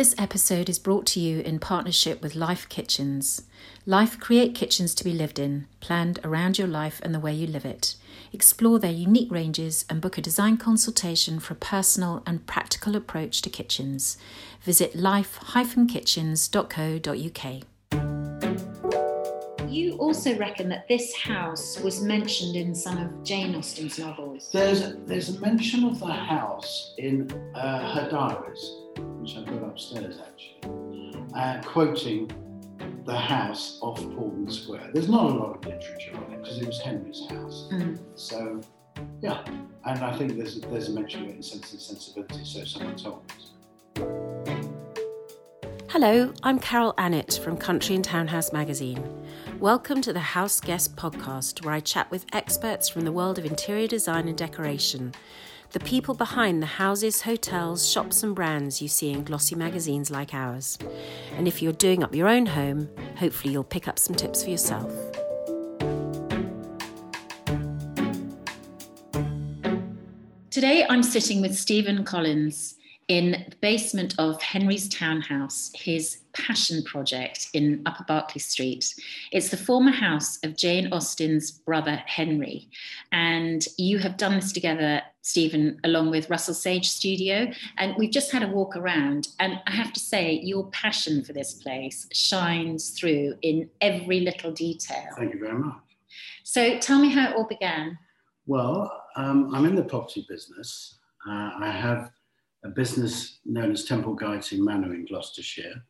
This episode is brought to you in partnership with Life Kitchens. Life create kitchens to be lived in, planned around your life and the way you live it. Explore their unique ranges and book a design consultation for a personal and practical approach to kitchens. Visit life-kitchens.co.uk. You also reckon that this house was mentioned in some of Jane Austen's novels. There's there's a mention of the house in uh, her diaries, which I've got upstairs actually, uh, quoting the house off Portman Square. There's not a lot of literature on it because it was Henry's house. Mm. So, yeah, and I think there's there's a mention of it in Sense and Sensibility. So someone told me. Hello, I'm Carol Annett from Country and Townhouse magazine. Welcome to the House Guest podcast, where I chat with experts from the world of interior design and decoration, the people behind the houses, hotels, shops, and brands you see in glossy magazines like ours. And if you're doing up your own home, hopefully you'll pick up some tips for yourself. Today I'm sitting with Stephen Collins in the basement of Henry's townhouse, his passion project in Upper Berkeley Street. It's the former house of Jane Austen's brother Henry. And you have done this together, Stephen, along with Russell Sage Studio. And we've just had a walk around. And I have to say, your passion for this place shines through in every little detail. Thank you very much. So tell me how it all began. Well, um, I'm in the property business. Uh, I have a business known as Temple Guiting Manor in Gloucestershire,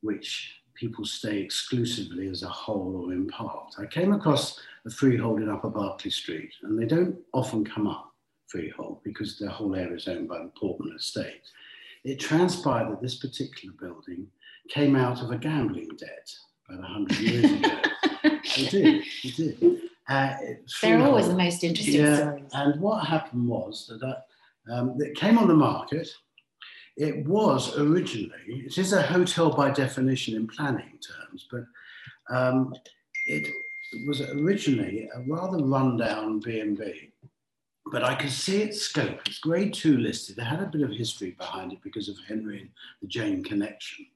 which people stay exclusively as a whole or in part. I came across a freehold in Upper Berkeley Street, and they don't often come up freehold because the whole area is owned by the Portman Estate. It transpired that this particular building came out of a gambling debt about 100 years ago. it did, it did. Uh, They're always the most interesting yeah, stories. And what happened was that, that um, it came on the market. It was originally, it is a hotel by definition in planning terms, but um, it was originally a rather rundown B&B. But I could see its scope. It's grade two listed. It had a bit of history behind it because of Henry and the Jane connection.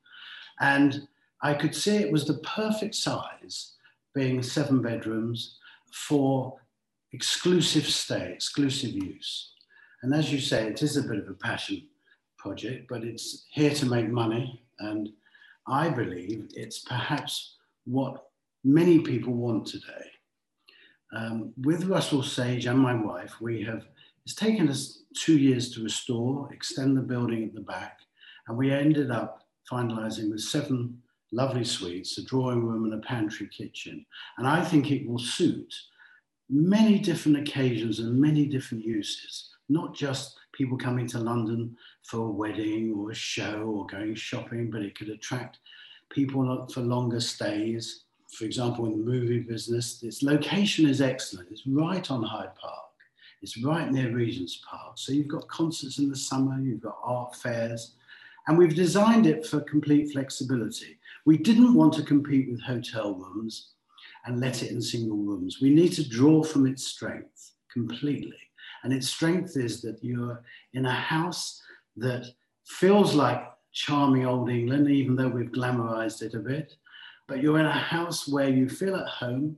And I could see it was the perfect size, being seven bedrooms for exclusive stay, exclusive use. And as you say, it is a bit of a passion project, but it's here to make money. And I believe it's perhaps what many people want today. Um, with Russell Sage and my wife, we have, it's taken us two years to restore, extend the building at the back, and we ended up finalizing with seven lovely suites, a drawing room and a pantry kitchen. And I think it will suit many different occasions and many different uses not just people coming to London for a wedding or a show or going shopping, but it could attract people for longer stays. For example, in the movie business, its location is excellent. It's right on Hyde Park. It's right near Regent's Park. So you've got concerts in the summer, you've got art fairs, and we've designed it for complete flexibility. We didn't want to compete with hotel rooms and let it in single rooms. We need to draw from its strength completely. And its strength is that you're in a house that feels like charming old England, even though we've glamorized it a bit. But you're in a house where you feel at home.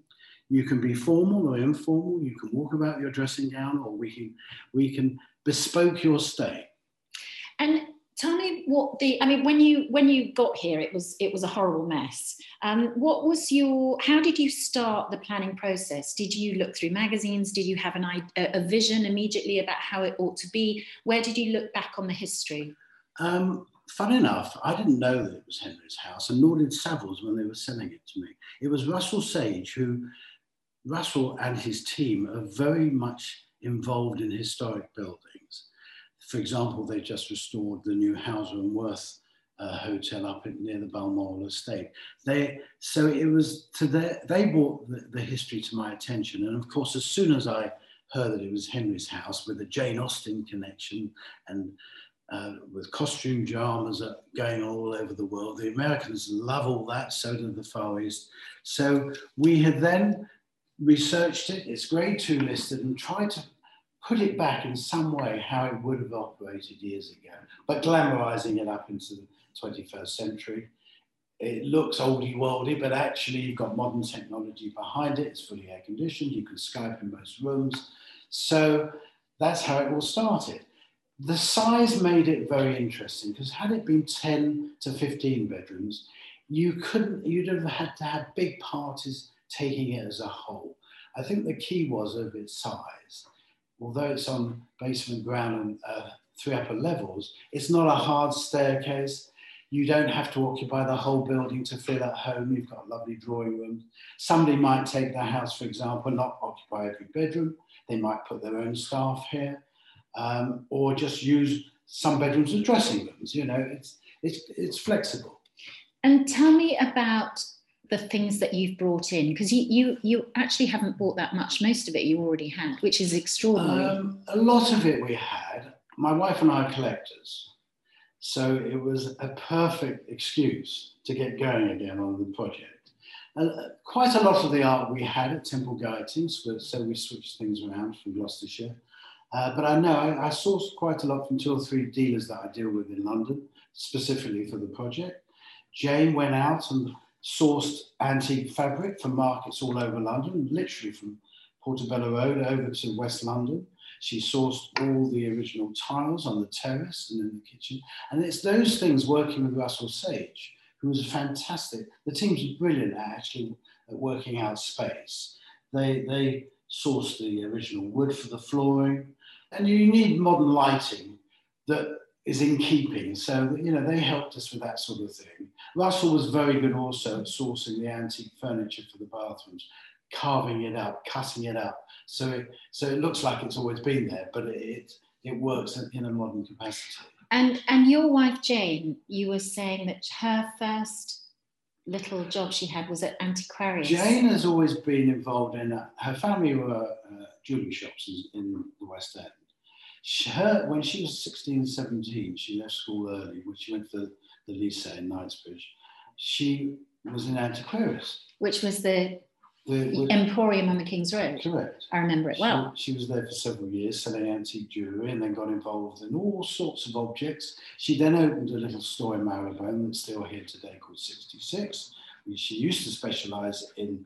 You can be formal or informal. You can walk about your dressing gown, or we can we can bespoke your stay. And tell me what the i mean when you when you got here it was it was a horrible mess um, what was your how did you start the planning process did you look through magazines did you have an a, a vision immediately about how it ought to be where did you look back on the history um, fun enough i didn't know that it was henry's house and nor did savills when they were selling it to me it was russell sage who russell and his team are very much involved in historic buildings for example, they just restored the new Hauser and Wirth uh, hotel up in, near the Balmoral estate. They, so it was to their, they brought the, the, history to my attention. And of course, as soon as I heard that it was Henry's house with the Jane Austen connection and uh, with costume dramas going all over the world, the Americans love all that, so do the Far East. So we had then researched it, it's grade two listed, and tried to put it back in some way how it would have operated years ago, but glamorizing it up into the 21st century. It looks oldie worldy, but actually you've got modern technology behind it. It's fully air conditioned. You can Skype in most rooms. So that's how it all started. The size made it very interesting because had it been 10 to 15 bedrooms, you couldn't, you'd have had to have big parties taking it as a whole. I think the key was of its size. Although it's on basement, ground, and uh, three upper levels, it's not a hard staircase. You don't have to occupy the whole building to feel at home. You've got lovely drawing rooms. Somebody might take their house, for example, not occupy every bedroom. They might put their own staff here, um, or just use some bedrooms as dressing rooms. You know, it's it's it's flexible. And tell me about the things that you've brought in because you, you you actually haven't bought that much most of it you already had which is extraordinary um, a lot of it we had my wife and i are collectors so it was a perfect excuse to get going again on the project and uh, quite a lot of the art we had at Temple Guitings so we switched things around from gloucestershire uh, but i know I, I sourced quite a lot from two or three dealers that i deal with in london specifically for the project jane went out and sourced antique fabric from markets all over London, literally from Portobello Road over to West London. She sourced all the original tiles on the terrace and in the kitchen. And it's those things working with Russell Sage, who was fantastic. The team's brilliant at actually at working out space. They, they sourced the original wood for the flooring. And you need modern lighting that is in keeping. So, you know, they helped us with that sort of thing. Russell was very good also at sourcing the antique furniture for the bathrooms, carving it up, cutting it up. So it, so it looks like it's always been there, but it, it works in a modern capacity. And, and your wife, Jane, you were saying that her first little job she had was at Antiquarius. Jane has always been involved in, uh, her family were uh, jewellery shops in, in the West End she, her, when she was 16, 17, she left school early, when she went to the Lycée in Knightsbridge. She was in Antiquarius. Which was the, the, the Emporium on the King's Road. Correct. I remember it well. She, she, was there for several years selling antique jewellery and then got involved in all sorts of objects. She then opened a little store in Marylebone that's still here today called 66. She used to specialise in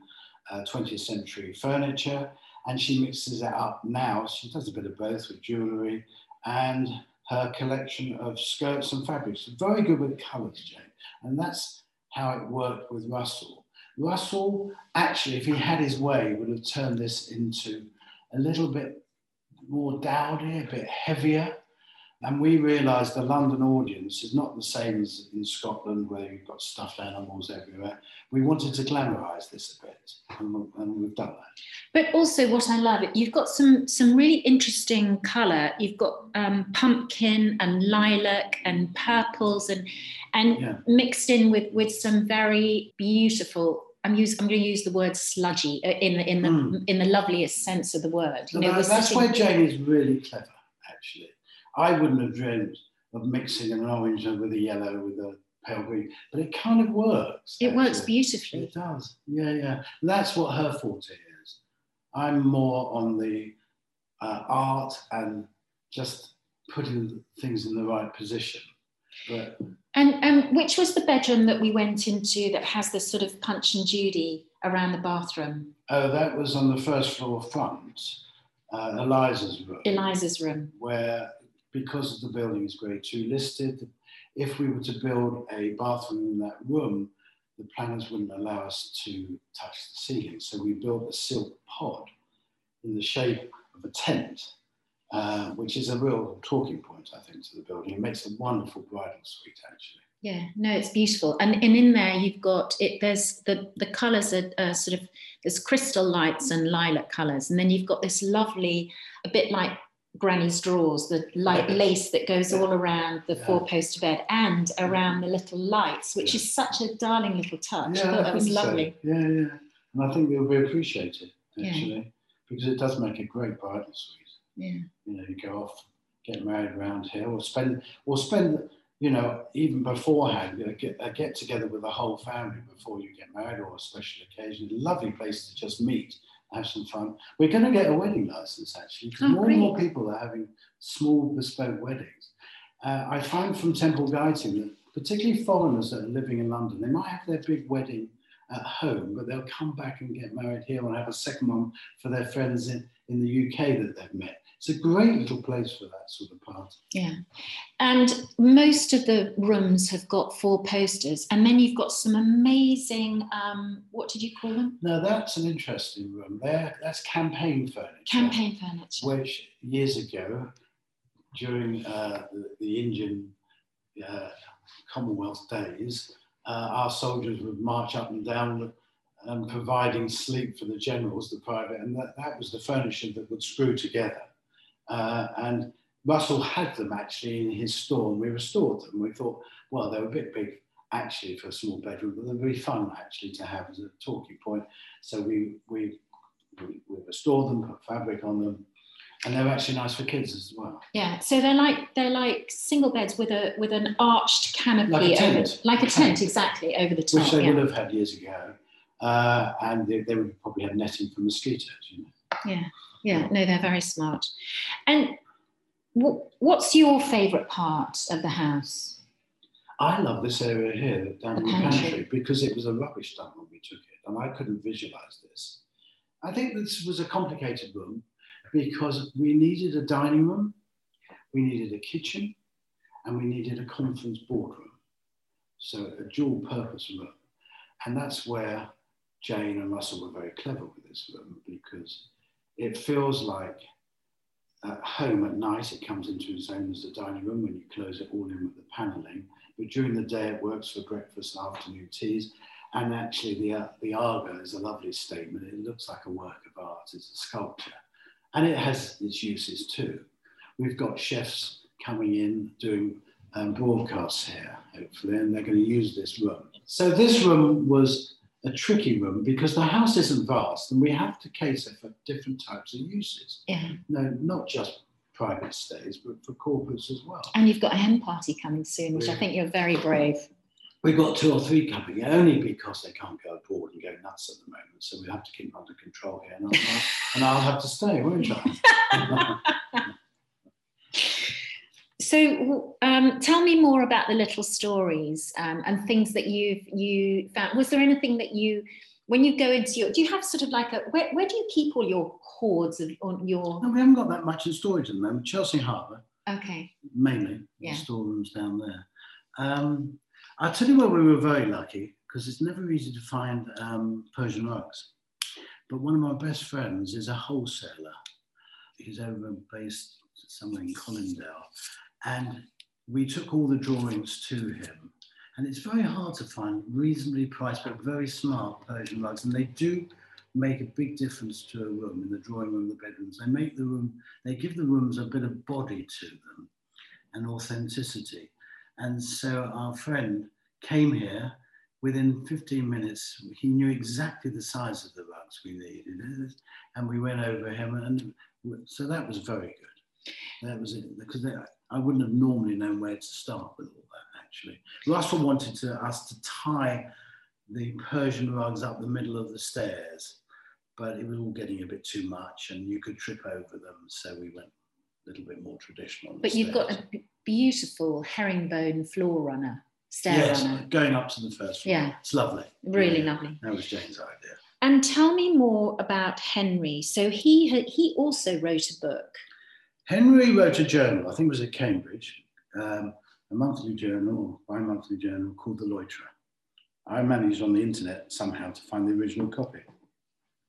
uh, 20th century furniture and she mixes it up now. She does a bit of both with jewellery and her collection of skirts and fabrics. Very good with colours, Jane. And that's how it worked with Russell. Russell, actually, if he had his way, would have turned this into a little bit more dowdy, a bit heavier, and we realised the London audience is not the same as in Scotland where you've got stuffed animals everywhere. We wanted to glamorise this a bit, and, and we've done that. But also, what I love, you've got some some really interesting colour. You've got um, pumpkin and lilac and purples and and yeah. mixed in with with some very beautiful I'm, use, I'm going to use the word sludgy uh, in the in the mm. in the loveliest sense of the word. You know, that's sitting... why Jane is really clever, actually. I wouldn't have dreamed of mixing an orange with a yellow with a pale green, but it kind of works. It actually. works beautifully. It does. Yeah, yeah. And that's what her forte is. I'm more on the uh, art and just putting things in the right position. But, and and which was the bedroom that we went into that has this sort of punch and Judy around the bathroom? Oh, that was on the first floor front, uh, Eliza's room. Eliza's room. Where because of the building is grade two listed, if we were to build a bathroom in that room, the planners wouldn't allow us to touch the ceiling. So we built a silk pod in the shape of a tent, uh, which is a real talking point, I think, to the building. It makes a wonderful bridal suite, actually. Yeah, no, it's beautiful, and and in there you've got it. There's the the colours are uh, sort of there's crystal lights and lilac colours, and then you've got this lovely, a bit like granny's drawers, the light lace that goes all around the yeah. four poster bed and mm-hmm. around the little lights, which yeah. is such a darling little touch. Yeah, I thought that was lovely. So. Yeah, yeah. And I think they'll be appreciated actually, because it does make a great bridal suite. Yeah. You know, you go off, get married around here, or spend, or spend, you know, even beforehand, you know, get, a get together with the whole family before you get married or a special occasion. Lovely place to just meet have some fun. We're going to get a wedding license actually, because oh, more great. and more people are having small bespoke weddings. Uh, I find from Temple Guiting that particularly foreigners that are living in London, they might have their big wedding at home, but they'll come back and get married here and have a second one for their friends in, in the UK that they've met. It's a great little place for that sort of party. Yeah. And most of the rooms have got four posters, and then you've got some amazing, um, what did you call them? No, that's an interesting room. There, that's campaign furniture. Campaign furniture. Which years ago, during uh, the, the, Indian uh, Commonwealth days, uh, our soldiers would march up and down um, providing sleep for the generals, the private, and that, that was the furniture that would screw together. Uh, and Russell had them actually in his store and we restored them. We thought, well, they were a bit big actually for a small bedroom, but they'd be fun actually to have as a talking point. So we, we, we, we restored them, put fabric on them, and they're actually nice for kids as well. Yeah, so they're like they're like single beds with a with an arched canopy, like a tent, over, like a tent, exactly over the top, which they yeah. would have had years ago, uh, and they, they, would probably have netting for mosquitoes. You know. Yeah, yeah, no, they're very smart. And what's your favourite part of the house? I love this area here down the in the pantry. pantry because it was a rubbish dump when we took it, and I couldn't visualise this. I think this was a complicated room because we needed a dining room, we needed a kitchen, and we needed a conference boardroom. So a dual purpose room. And that's where Jane and Russell were very clever with this room because it feels like at home at night it comes into its own as the dining room when you close it all in with the panelling. But during the day it works for breakfast afternoon teas. And actually the, uh, the Aga is a lovely statement. It looks like a work of art, it's a sculpture. And it has its uses too. We've got chefs coming in doing um, broadcasts here, hopefully, and they're going to use this room. So this room was a tricky room because the house isn't vast and we have to cater for different types of uses. Yeah. No, not just private stays, but for corporates as well. And you've got a hen party coming soon, which yeah. I think you're very brave. We've got two or three coming, only because they can't go abroad and go nuts at the moment. So we have to keep under control here. And I'll, and I'll have to stay, won't I? so um, tell me more about the little stories um, and things that you've you found. Was there anything that you when you go into your do you have sort of like a where, where do you keep all your hoards of on your? No we haven't got that much in storage at the moment. Chelsea harbour. Okay. Mainly yeah. storerooms down there. Um, i'll tell you where we were very lucky because it's never easy to find um, persian rugs. But one of my best friends is a wholesaler. He's over based somewhere in Colindale, and we took all the drawings to him. And it's very hard to find reasonably priced but very smart Persian rugs. And they do make a big difference to a room in the drawing room, the bedrooms. They make the room, they give the rooms a bit of body to them and authenticity. And so our friend came here within 15 minutes, he knew exactly the size of the rugs we needed. And we went over him. And so that was very good. That was it. Because I wouldn't have normally known where to start with all that actually. Russell wanted to, us to tie the Persian rugs up the middle of the stairs, but it was all getting a bit too much and you could trip over them. So we went a little bit more traditional. But you've got a beautiful herringbone floor runner, stair yes, runner. going up to the first floor. Yeah. It's lovely. Really yeah. lovely. That was Jane's idea. And tell me more about Henry. So he he also wrote a book. Henry wrote a journal, I think it was at Cambridge, um, a monthly journal, bi monthly journal called The Loiterer. I managed on the internet somehow to find the original copy,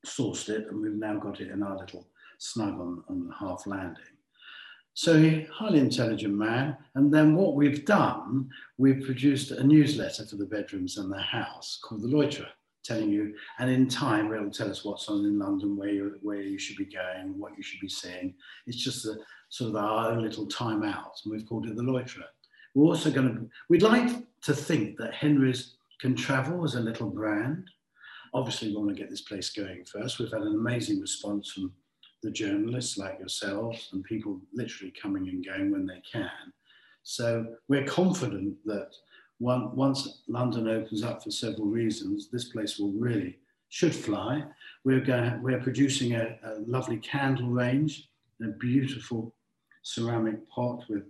sourced it, and we've now got it in our little snug on, on the half landing. So highly intelligent man. And then what we've done, we've produced a newsletter for the bedrooms and the house called The Loiterer telling you, and in time it will tell us what's on in London, where you, where you should be going, what you should be seeing. It's just a sort of our own little time out, and we've called it the loiterer. We're also going to, we'd like to think that Henry's can travel as a little brand. Obviously, we want to get this place going first. We've had an amazing response from the journalists like yourselves and people literally coming and going when they can. So we're confident that one, once London opens up for several reasons, this place will really should fly. We're going, we're producing a, a lovely candle range, a beautiful ceramic pot with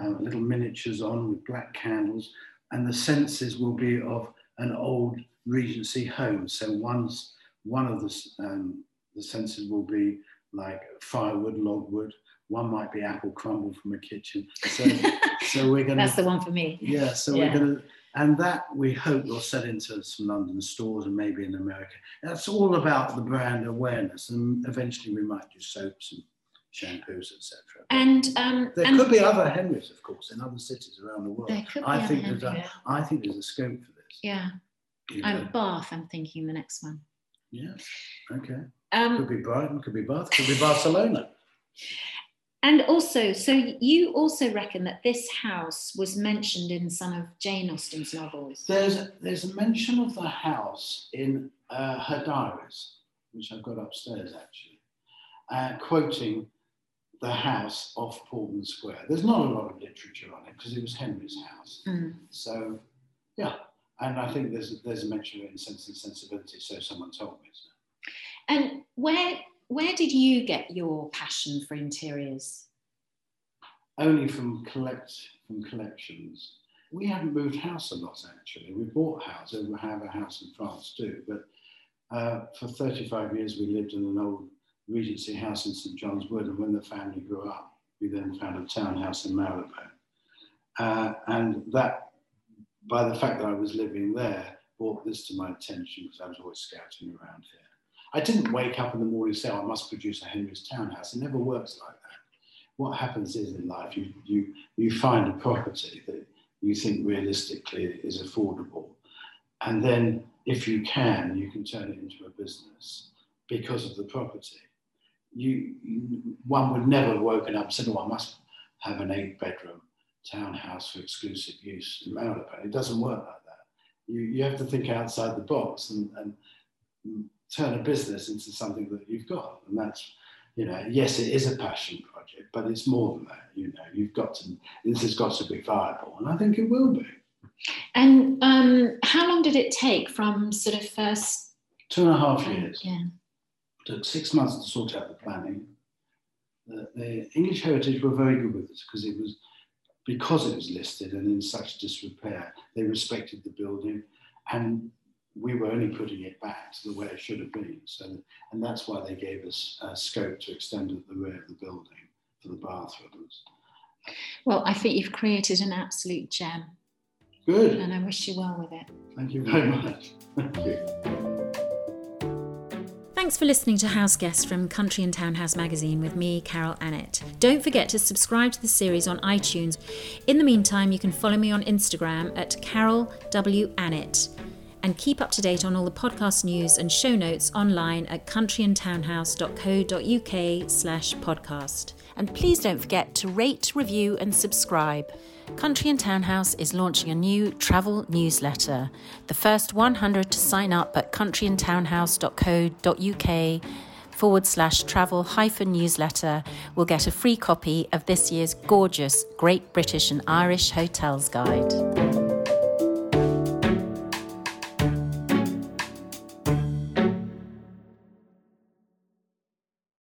uh, little miniatures on with black candles. and the senses will be of an old Regency home. So one's one of the um, the senses will be like firewood, logwood. One might be apple crumble from a kitchen. So, so we're going to. That's the one for me. Yeah. So yeah. we're going to, and that we hope will sell into some London stores and maybe in America. That's all about the brand awareness, and eventually we might do soaps and shampoos, etc. And um, there and could be other Henrys, of course, in other cities around the world. There could be I other think there's a, Henrys. I think there's a scope for this. Yeah. you know. Um, Bath, I'm thinking the next one. yeah. Okay. Um, Could be Brighton. Could be Bath. Could be Barcelona. and also, so you also reckon that this house was mentioned in some of Jane Austen's novels. There's there's a mention of the house in uh, her diaries, which I've got upstairs actually, uh, quoting the house off Portman Square. There's not a lot of literature on it because it was Henry's house. Mm. So, yeah, and I think there's there's a mention of it in Sense and Sensibility. So someone told me. So. And where where did you get your passion for interiors? Only from collect from collections. We haven't moved house a lot actually. We bought houses. We have a house in France too, but uh, for 35 years we lived in an old Regency house in St John's Wood, and when the family grew up, we then found a townhouse in Marylebone. Uh, and that, by the fact that I was living there, brought this to my attention because I was always scouting around here. I didn't wake up in the morning and say, oh, I must produce a Henry's townhouse. It never works like that. What happens is in life, you, you, you find a property that you think realistically is affordable. And then, if you can, you can turn it into a business because of the property. You, one would never have woken up and said, "Oh, I must have an eight-bedroom townhouse for exclusive use in Marylebone." It doesn't work like that. You, you have to think outside the box and, and turn a business into something that you've got, and that's, you know, yes, it is a passion project, but it's more than that. You know, you've got to. This has got to be viable, and I think it will be. And um, how long did it take from sort of first? Two and a half years. Yeah. took six months to sort out the planning. The, the English Heritage were very good with us because it was because it was listed and in such disrepair. They respected the building, and we were only putting it back to the way it should have been. So, and that's why they gave us uh, scope to extend at the rear of the building for the bathrooms. Well, I think you've created an absolute gem, Good. and I wish you well with it. Thank you very much. Thank you. Thanks for listening to House Guests from Country and Townhouse magazine with me, Carol Annett. Don't forget to subscribe to the series on iTunes. In the meantime, you can follow me on Instagram at Carol W. Annett and keep up to date on all the podcast news and show notes online at countryandtownhouse.co.uk slash podcast. And please don't forget to rate, review and subscribe. Country and Townhouse is launching a new travel newsletter. The first 100 to sign up at countryandtownhouse.co.uk forward slash travel hyphen newsletter will get a free copy of this year's gorgeous Great British and Irish Hotels Guide.